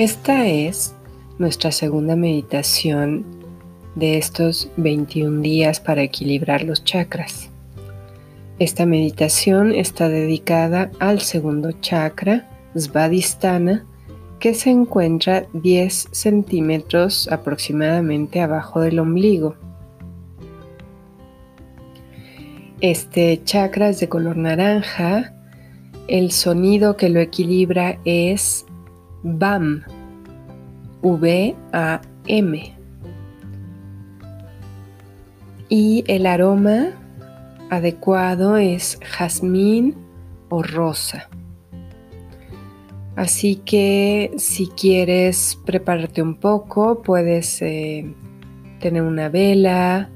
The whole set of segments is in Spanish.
Esta es nuestra segunda meditación de estos 21 días para equilibrar los chakras. Esta meditación está dedicada al segundo chakra, Svadhisthana, que se encuentra 10 centímetros aproximadamente abajo del ombligo. Este chakra es de color naranja. El sonido que lo equilibra es BAM, V-A-M. Y el aroma adecuado es jazmín o rosa. Así que si quieres prepararte un poco, puedes eh, tener una vela,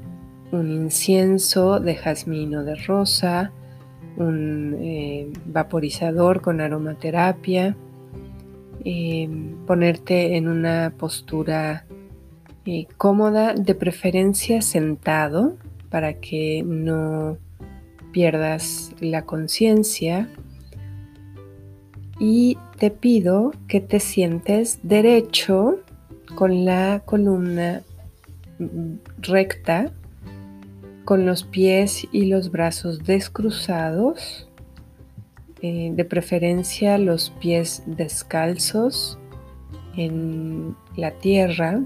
un incienso de jazmín o de rosa, un eh, vaporizador con aromaterapia, eh, ponerte en una postura cómoda, de preferencia sentado, para que no pierdas la conciencia. Y te pido que te sientes derecho con la columna recta, con los pies y los brazos descruzados, eh, de preferencia los pies descalzos en la tierra.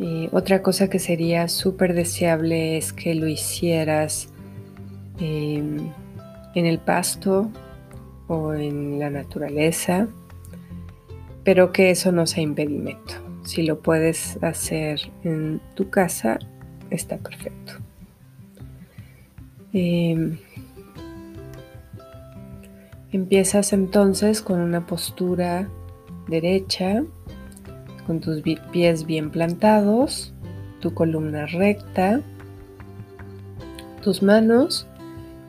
Eh, otra cosa que sería súper deseable es que lo hicieras em, en el pasto o en la naturaleza, pero que eso no sea impedimento. Si lo puedes hacer en tu casa, está perfecto. Em, empiezas entonces con una postura derecha, con tus pies bien plantados, tu columna recta, tus manos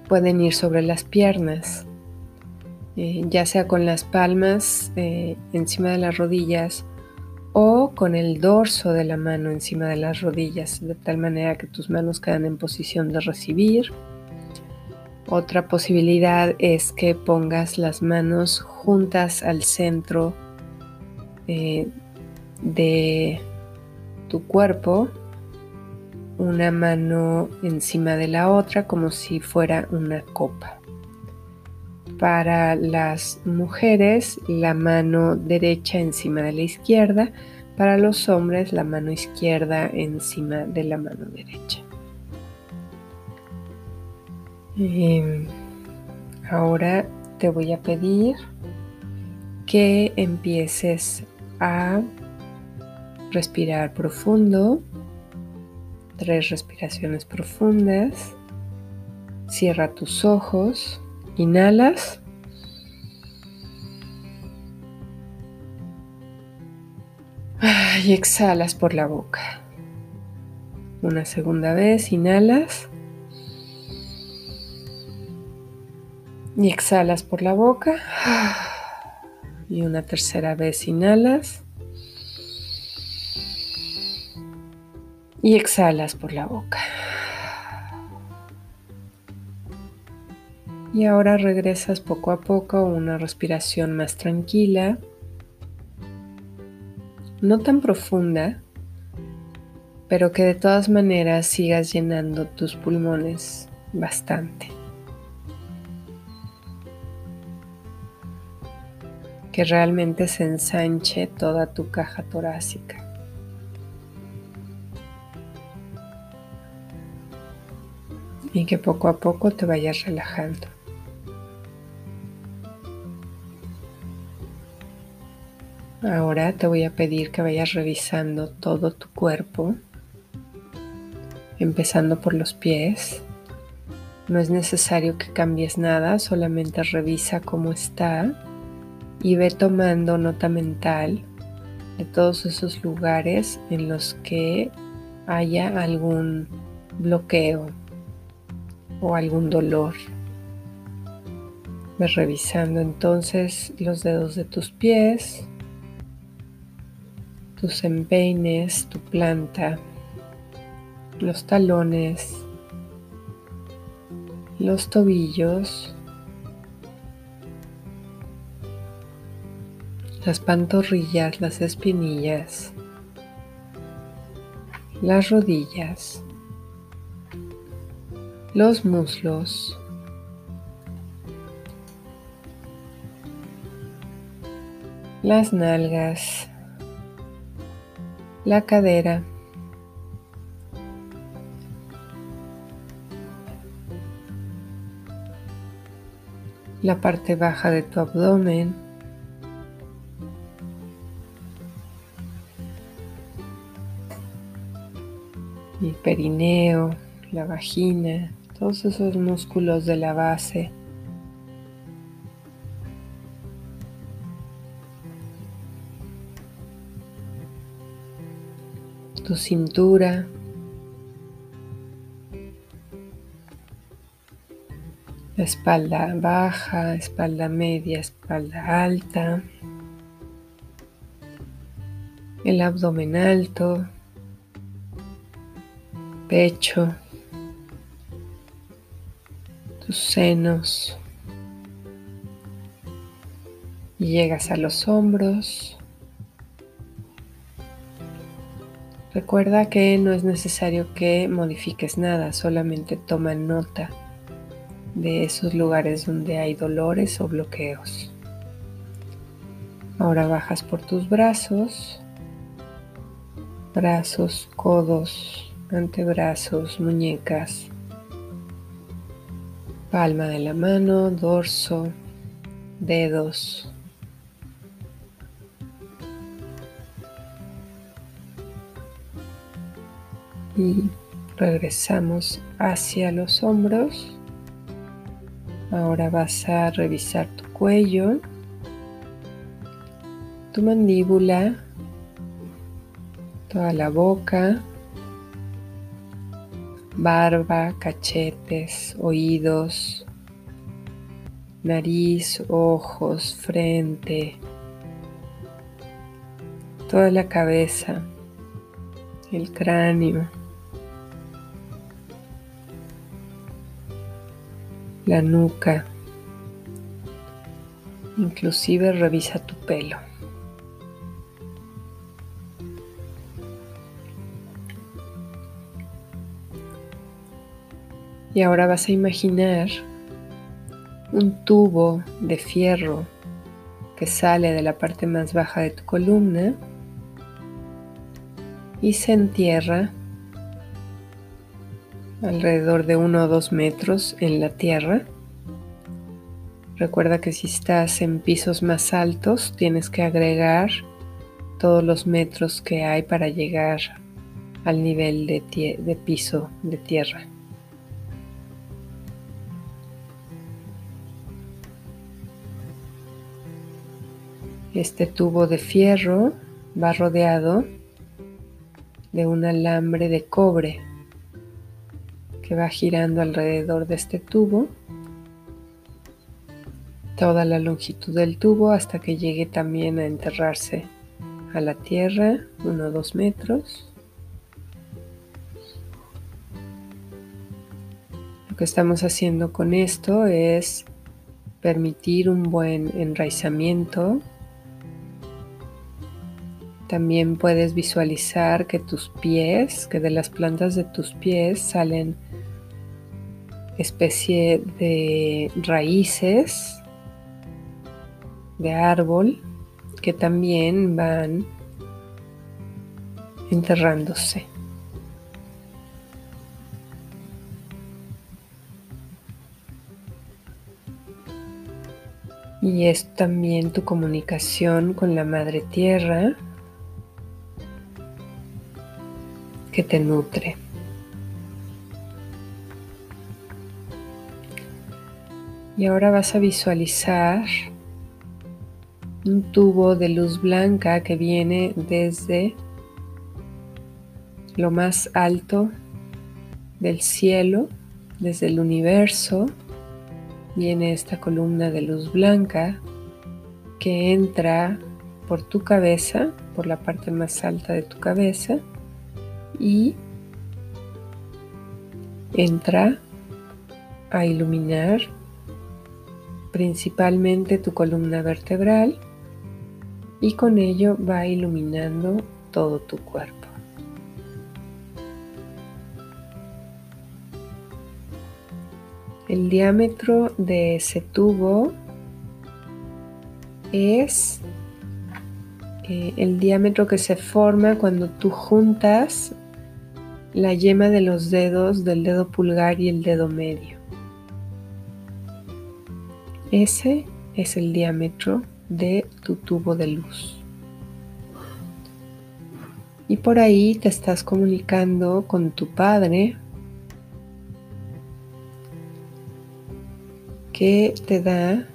pueden ir sobre las piernas eh, ya sea con las palmas eh, encima de las rodillas o con el dorso de la mano encima de las rodillas, de tal manera que tus manos quedan en posición de recibir. Otra posibilidad es que pongas las manos juntas al centro eh, de tu cuerpo, una mano encima de la otra como si fuera una copa. Para las mujeres, la mano derecha encima de la izquierda. Para los hombres, la mano izquierda encima de la mano derecha. Em, ahora te voy a pedir que empieces a respirar profundo. Tres respiraciones profundas. Cierra tus ojos. Inhalas. Y exhalas por la boca. Una segunda vez, inhalas. Y exhalas por la boca. Y una tercera vez, inhalas. Y exhalas por la boca. Y ahora regresas poco a poco a una respiración más tranquila, no tan profunda, pero que de todas maneras sigas llenando tus pulmones bastante. Que realmente se ensanche toda tu caja torácica. Y que poco a poco te vayas relajando. Ahora te voy a pedir que vayas revisando todo tu cuerpo, empezando por los pies. No es necesario que cambies nada, solamente revisa cómo está y ve tomando nota mental de todos esos lugares en los que haya algún bloqueo o algún dolor. Ve revisando entonces los dedos de tus pies, tus empeines, tu planta, los talones, los tobillos, las pantorrillas, las espinillas, las rodillas, los muslos, las nalgas, la cadera, la parte baja de tu abdomen, el perineo, la vagina, todos esos músculos de la base. Tu cintura. La espalda baja, espalda media, espalda alta. El abdomen alto pecho, tus senos. Y llegas a los hombros. Recuerda que no es necesario que modifiques nada, solamente toma nota de esos lugares donde hay dolores o bloqueos. Ahora bajas por tus brazos, brazos, codos, antebrazos, muñecas, palma de la mano, dorso, dedos. Y regresamos hacia los hombros. Ahora vas a revisar tu cuello, tu mandíbula, toda la boca, barba, cachetes, oídos, nariz, ojos, frente, toda la cabeza, el cráneo, la nuca, inclusive revisa tu pelo. Y ahora vas a imaginar un tubo de fierro que sale de la parte más baja de tu columna y se entierra alrededor de uno o dos metros en la tierra. Recuerda que si estás en pisos más altos tienes que agregar todos los metros que hay para llegar al nivel de, de piso de tierra. Este tubo de fierro va rodeado de un alambre de cobre que va girando alrededor de este tubo toda la longitud del tubo hasta que llegue también a enterrarse a la tierra, uno o dos metros. Lo que estamos haciendo con esto es permitir un buen enraizamiento también puedes visualizar que tus pies, que de las plantas de tus pies salen especie de raíces de árbol que también van enterrándose. Y es también tu comunicación con la madre tierra, que te nutre. Y ahora vas a visualizar un tubo de luz blanca que viene desde lo más alto del cielo, desde el universo. Viene esta columna de luz blanca que entra por tu cabeza, por la parte más alta de tu cabeza y entra a iluminar principalmente tu columna vertebral y con ello va iluminando todo tu cuerpo. El diámetro de ese tubo es eh, el diámetro que se forma cuando tú juntas la yema de los dedos del dedo pulgar y el dedo medio. Ese es el diámetro de tu tubo de luz. Y por ahí te estás comunicando con tu Padre que te da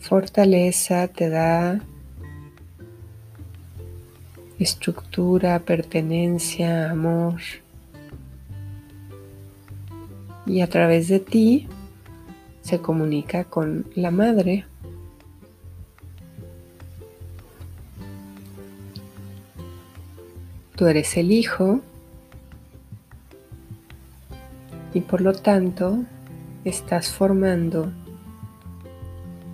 fortaleza, te da estructura, pertenencia, amor. Y a través de ti se comunica con la madre. Tú eres el hijo y por lo tanto estás formando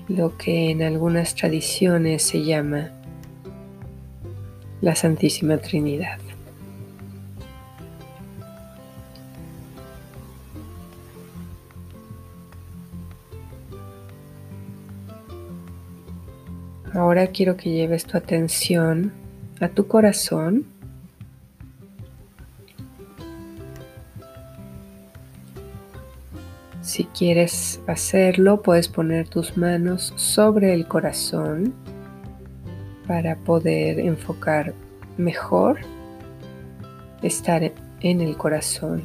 lo que en algunas tradiciones se llama la Santísima Trinidad. Ahora quiero que lleves tu atención a tu corazón. Si quieres hacerlo, puedes poner tus manos sobre el corazón para poder enfocar mejor, estar en el corazón.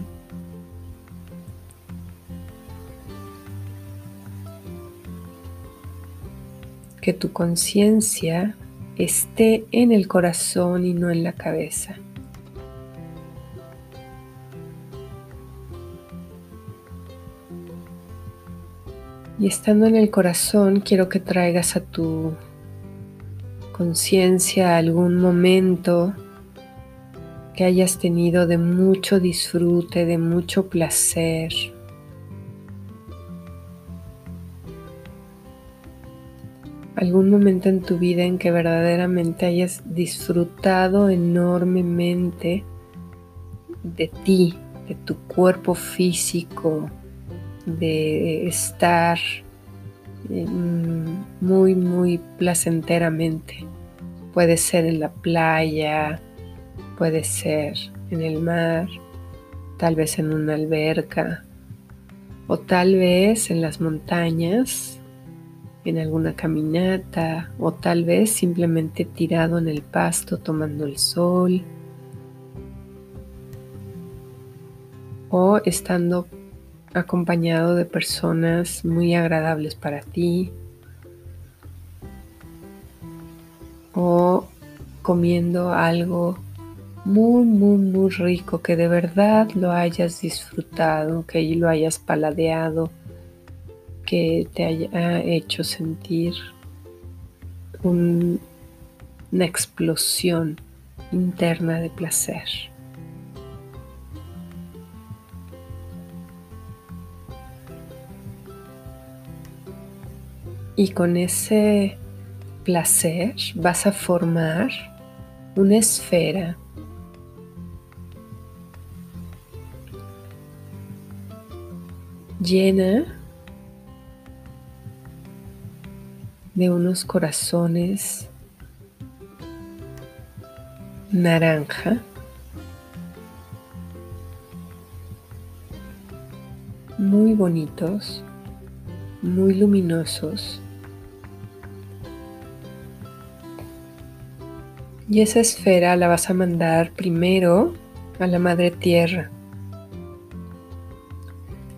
Que tu conciencia esté en el corazón y no en la cabeza. Y estando en el corazón, quiero que traigas a tu conciencia algún momento que hayas tenido de mucho disfrute, de mucho placer. Algún momento en tu vida en que verdaderamente hayas disfrutado enormemente de ti, de tu cuerpo físico, de estar muy, muy placenteramente. Puede ser en la playa, puede ser en el mar, tal vez en una alberca o tal vez en las montañas, en alguna caminata o tal vez simplemente tirado en el pasto tomando el sol o estando acompañado de personas muy agradables para ti o comiendo algo muy, muy, muy rico, que de verdad lo hayas disfrutado, que lo hayas paladeado, que te haya hecho sentir una explosión interna de placer. Y con ese placer vas a formar una esfera. Llena de unos corazones naranja. Muy bonitos, muy luminosos Y esa esfera la vas a mandar primero a la madre tierra.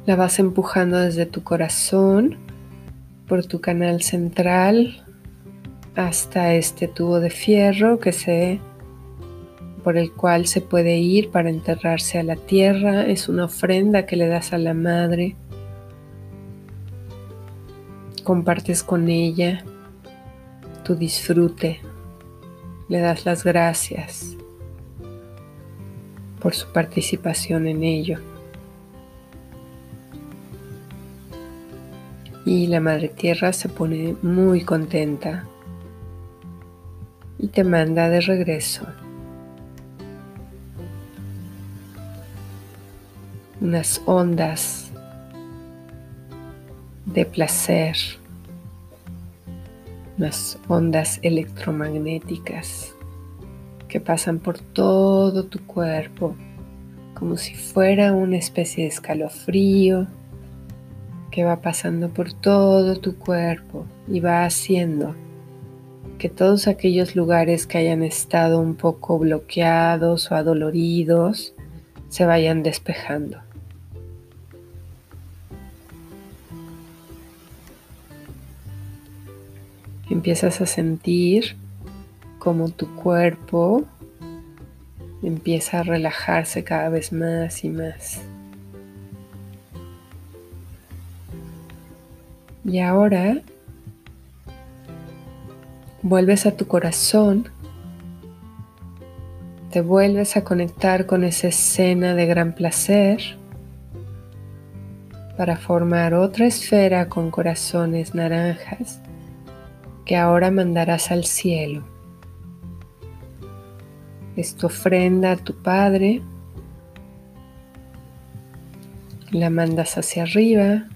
La vas empujando desde tu corazón por tu canal central hasta este tubo de fierro que se por el cual se puede ir para enterrarse a la tierra. Es una ofrenda que le das a la madre. Compartes con ella tu disfrute le das las gracias por su participación en ello. Y la Madre Tierra se pone muy contenta y te manda de regreso unas ondas de placer, unas ondas electromagnéticas que pasan por todo tu cuerpo como si fuera una especie de escalofrío que va pasando por todo tu cuerpo y va haciendo que todos aquellos lugares que hayan estado un poco bloqueados o adoloridos se vayan despejando. Empiezas a sentir como tu cuerpo empieza a relajarse cada vez más y más. Y ahora vuelves a tu corazón, te vuelves a conectar con esa escena de gran placer para formar otra esfera con corazones naranjas que ahora mandarás al cielo. Es tu ofrenda a tu Padre. La mandas hacia arriba.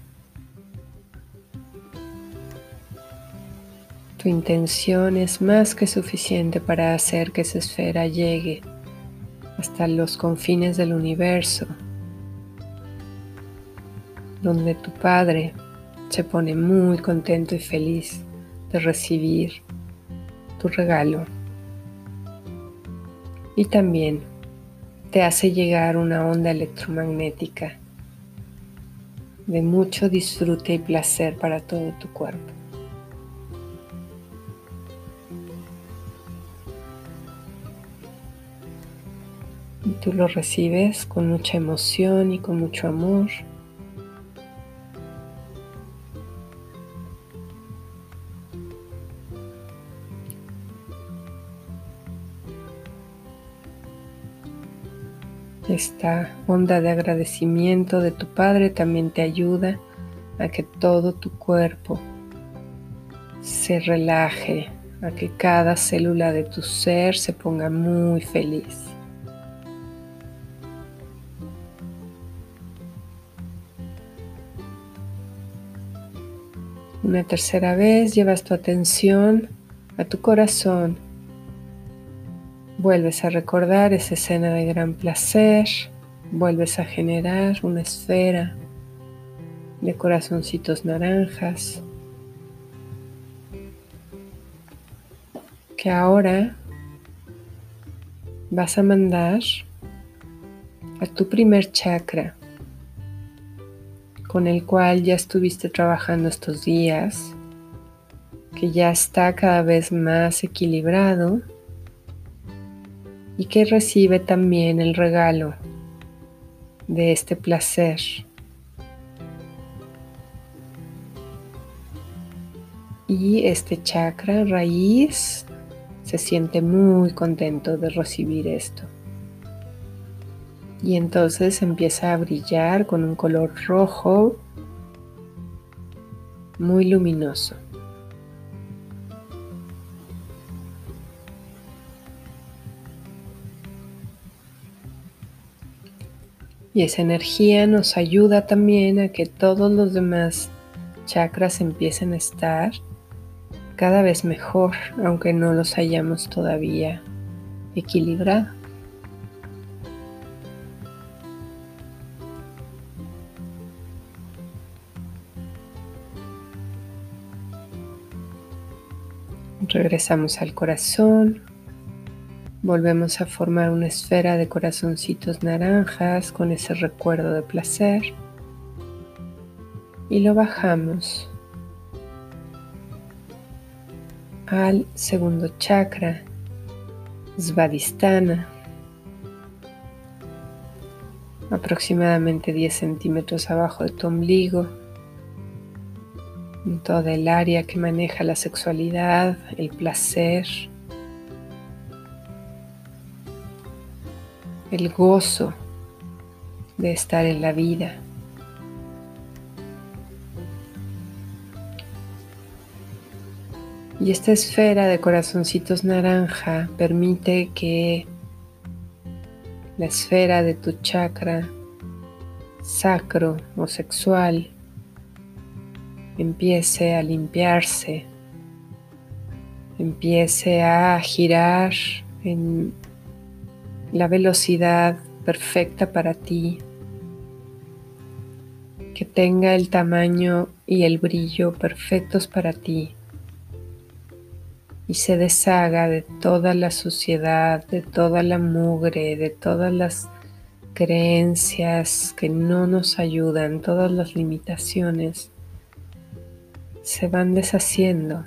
Tu intención es más que suficiente para hacer que esa esfera llegue hasta los confines del universo, donde tu Padre se pone muy contento y feliz de recibir tu regalo. Y también te hace llegar una onda electromagnética de mucho disfrute y placer para todo tu cuerpo. Y tú lo recibes con mucha emoción y con mucho amor. Esta onda de agradecimiento de tu Padre también te ayuda a que todo tu cuerpo se relaje, a que cada célula de tu ser se ponga muy feliz. Una tercera vez llevas tu atención a tu corazón Vuelves a recordar esa escena de gran placer, vuelves a generar una esfera de corazoncitos naranjas que ahora vas a mandar a tu primer chakra con el cual ya estuviste trabajando estos días, que ya está cada vez más equilibrado y que recibe también el regalo de este placer. Y este chakra raíz se siente muy contento de recibir esto. Y entonces empieza a brillar con un color rojo muy luminoso. Y esa energía nos ayuda también a que todos los demás chakras empiecen a estar cada vez mejor, aunque no los hayamos todavía equilibrado. Regresamos al corazón. Volvemos a formar una esfera de corazoncitos naranjas con ese recuerdo de placer. Y lo bajamos al segundo chakra, Svadhisthana, aproximadamente 10 centímetros abajo de tu ombligo, en toda el área que maneja la sexualidad, el placer, el gozo de estar en la vida. Y esta esfera de corazoncitos naranja permite que la esfera de tu chakra sacro o sexual empiece a limpiarse, empiece a girar en la velocidad perfecta para ti, que tenga el tamaño y el brillo perfectos para ti y se deshaga de toda la suciedad, de toda la mugre, de todas las creencias que no nos ayudan, todas las limitaciones, se van deshaciendo.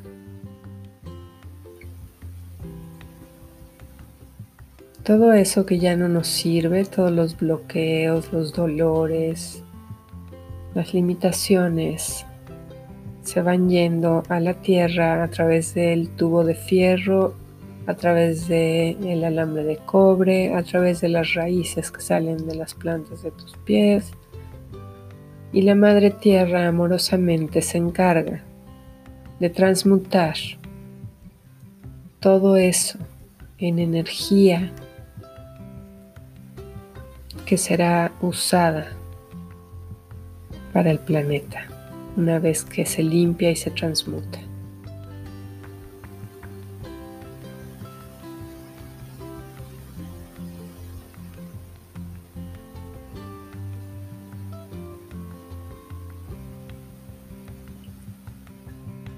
Todo eso que ya no nos sirve, todos los bloqueos, los dolores, las limitaciones, se van yendo a la tierra a través del tubo de fierro, a través del alambre de cobre, a través de las raíces que salen de las plantas de tus pies. Y la madre tierra amorosamente se encarga de transmutar todo eso en energía que será usada para el planeta una vez que se limpia y se transmuta.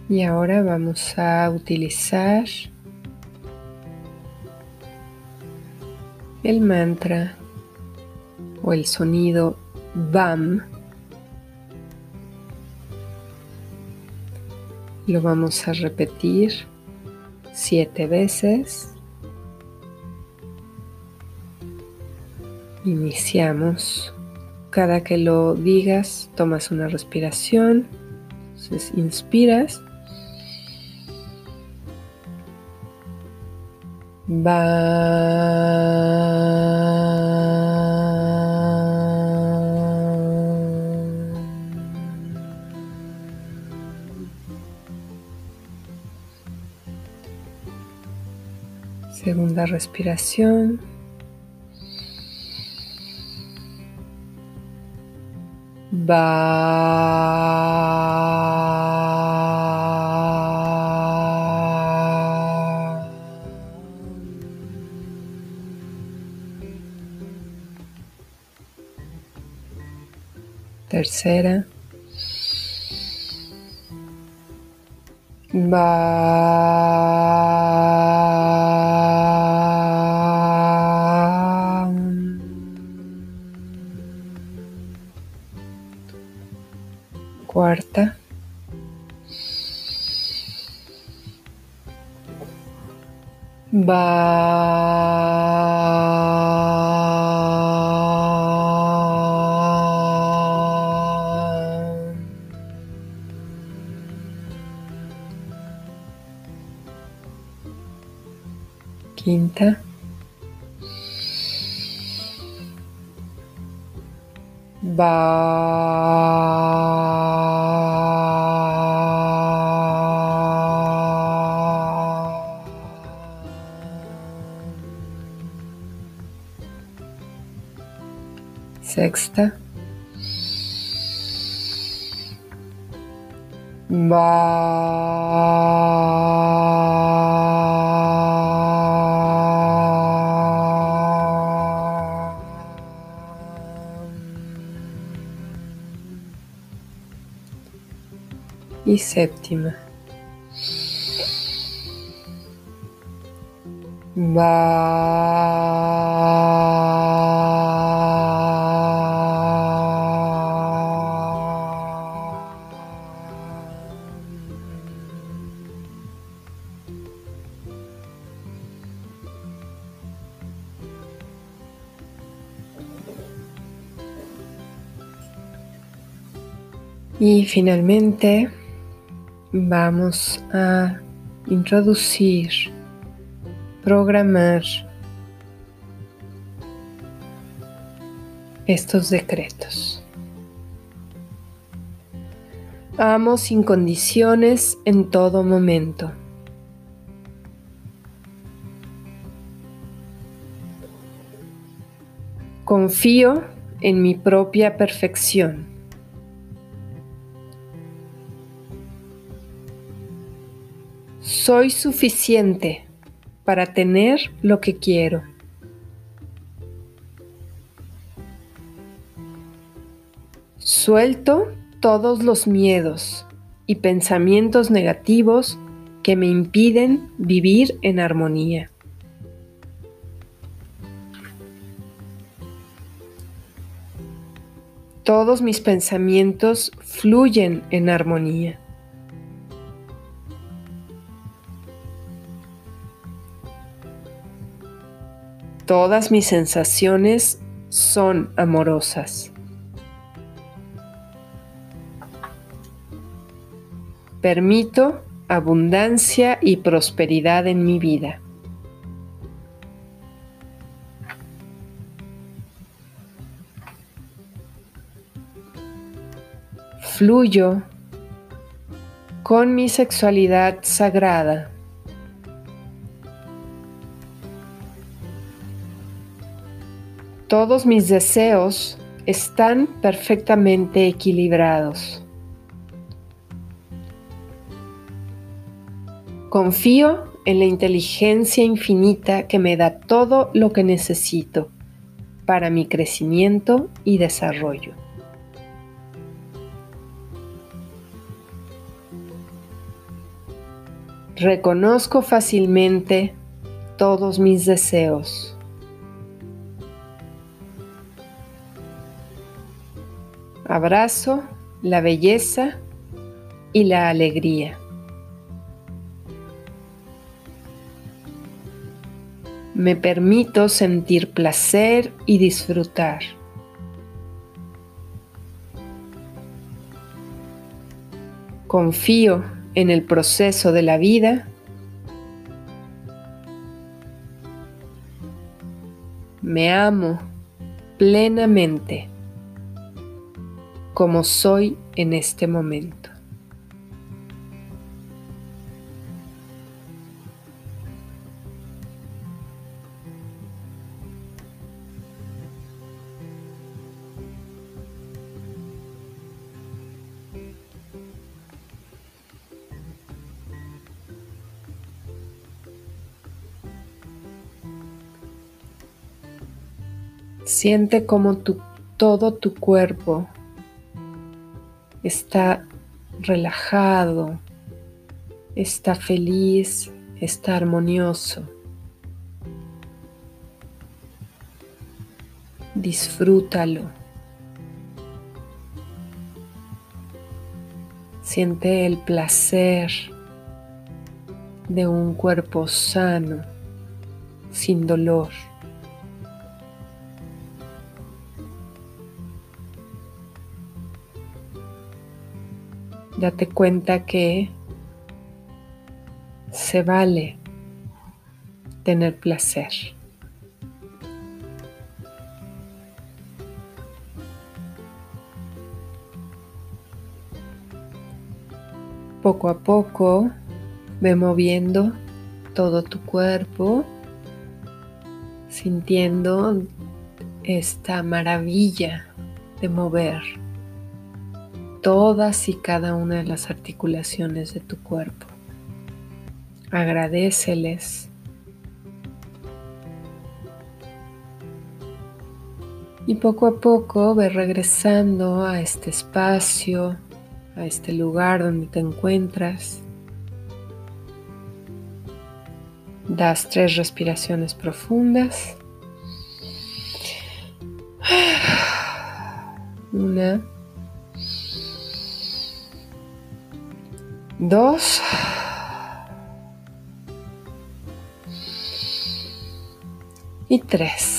Y ahora vamos a utilizar el mantra o el sonido BAM Lo vamos a repetir siete veces. Iniciamos. Cada que lo digas, tomas una respiración. Entonces, inspiras. Va. Respiración. Va. Tercera. Va. Va. E séptima. Y finalmente vamos a introducir, programar estos decretos. Amo sin condiciones en todo momento. Confío en mi propia perfección. Soy suficiente para tener lo que quiero. Suelto todos los miedos y pensamientos negativos que me impiden vivir en armonía. Todos mis pensamientos fluyen en armonía. Todas mis sensaciones son amorosas. Permito abundancia y prosperidad en mi vida. Fluyo con mi sexualidad sagrada. Todos mis deseos están perfectamente equilibrados. Confío en la inteligencia infinita que me da todo lo que necesito para mi crecimiento y desarrollo. Reconozco fácilmente todos mis deseos. Abrazo la belleza y la alegría. Me permito sentir placer y disfrutar. Confío en el proceso de la vida. Me amo plenamente como soy en este momento. Siente como todo tu cuerpo está relajado, está feliz, está armonioso. Disfrútalo. Siente el placer de un cuerpo sano, sin dolor. Date cuenta que se vale tener placer. Poco a poco ve moviendo todo tu cuerpo, sintiendo esta maravilla de mover todas y cada una de las articulaciones de tu cuerpo. Agradeceles. Y poco a poco ve regresando a este espacio, a este lugar donde te encuentras. Das tres respiraciones profundas. Una. Dos, y tres.